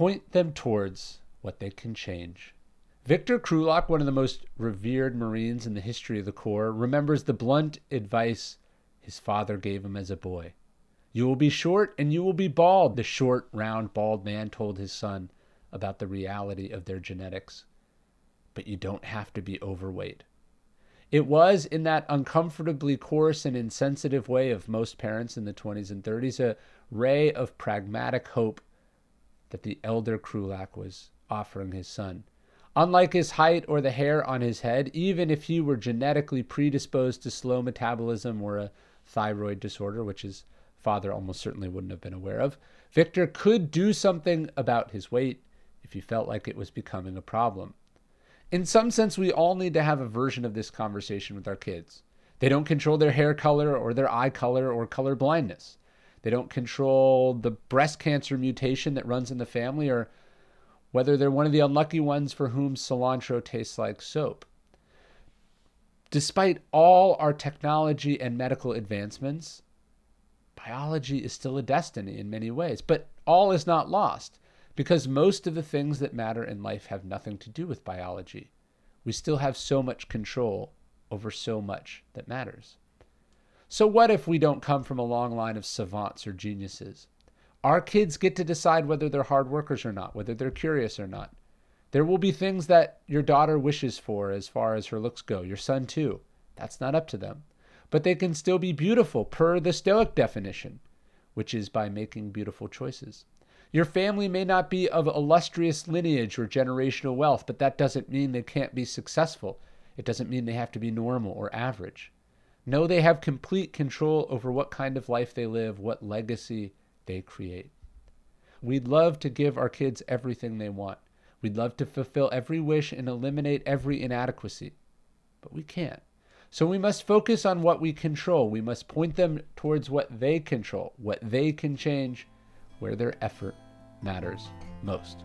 Point them towards what they can change. Victor Krulak, one of the most revered Marines in the history of the Corps, remembers the blunt advice his father gave him as a boy. You will be short and you will be bald, the short, round, bald man told his son about the reality of their genetics. But you don't have to be overweight. It was, in that uncomfortably coarse and insensitive way of most parents in the 20s and 30s, a ray of pragmatic hope that the elder Krulak was offering his son. Unlike his height or the hair on his head, even if he were genetically predisposed to slow metabolism or a thyroid disorder, which his father almost certainly wouldn't have been aware of, Victor could do something about his weight if he felt like it was becoming a problem. In some sense, we all need to have a version of this conversation with our kids. They don't control their hair color or their eye color or color blindness. They don't control the breast cancer mutation that runs in the family or whether they're one of the unlucky ones for whom cilantro tastes like soap. Despite all our technology and medical advancements, biology is still a destiny in many ways. But all is not lost because most of the things that matter in life have nothing to do with biology. We still have so much control over so much that matters. So, what if we don't come from a long line of savants or geniuses? Our kids get to decide whether they're hard workers or not, whether they're curious or not. There will be things that your daughter wishes for as far as her looks go, your son too. That's not up to them. But they can still be beautiful per the Stoic definition, which is by making beautiful choices. Your family may not be of illustrious lineage or generational wealth, but that doesn't mean they can't be successful. It doesn't mean they have to be normal or average. Know they have complete control over what kind of life they live, what legacy they create. We'd love to give our kids everything they want. We'd love to fulfill every wish and eliminate every inadequacy. But we can't. So we must focus on what we control. We must point them towards what they control, what they can change, where their effort matters most.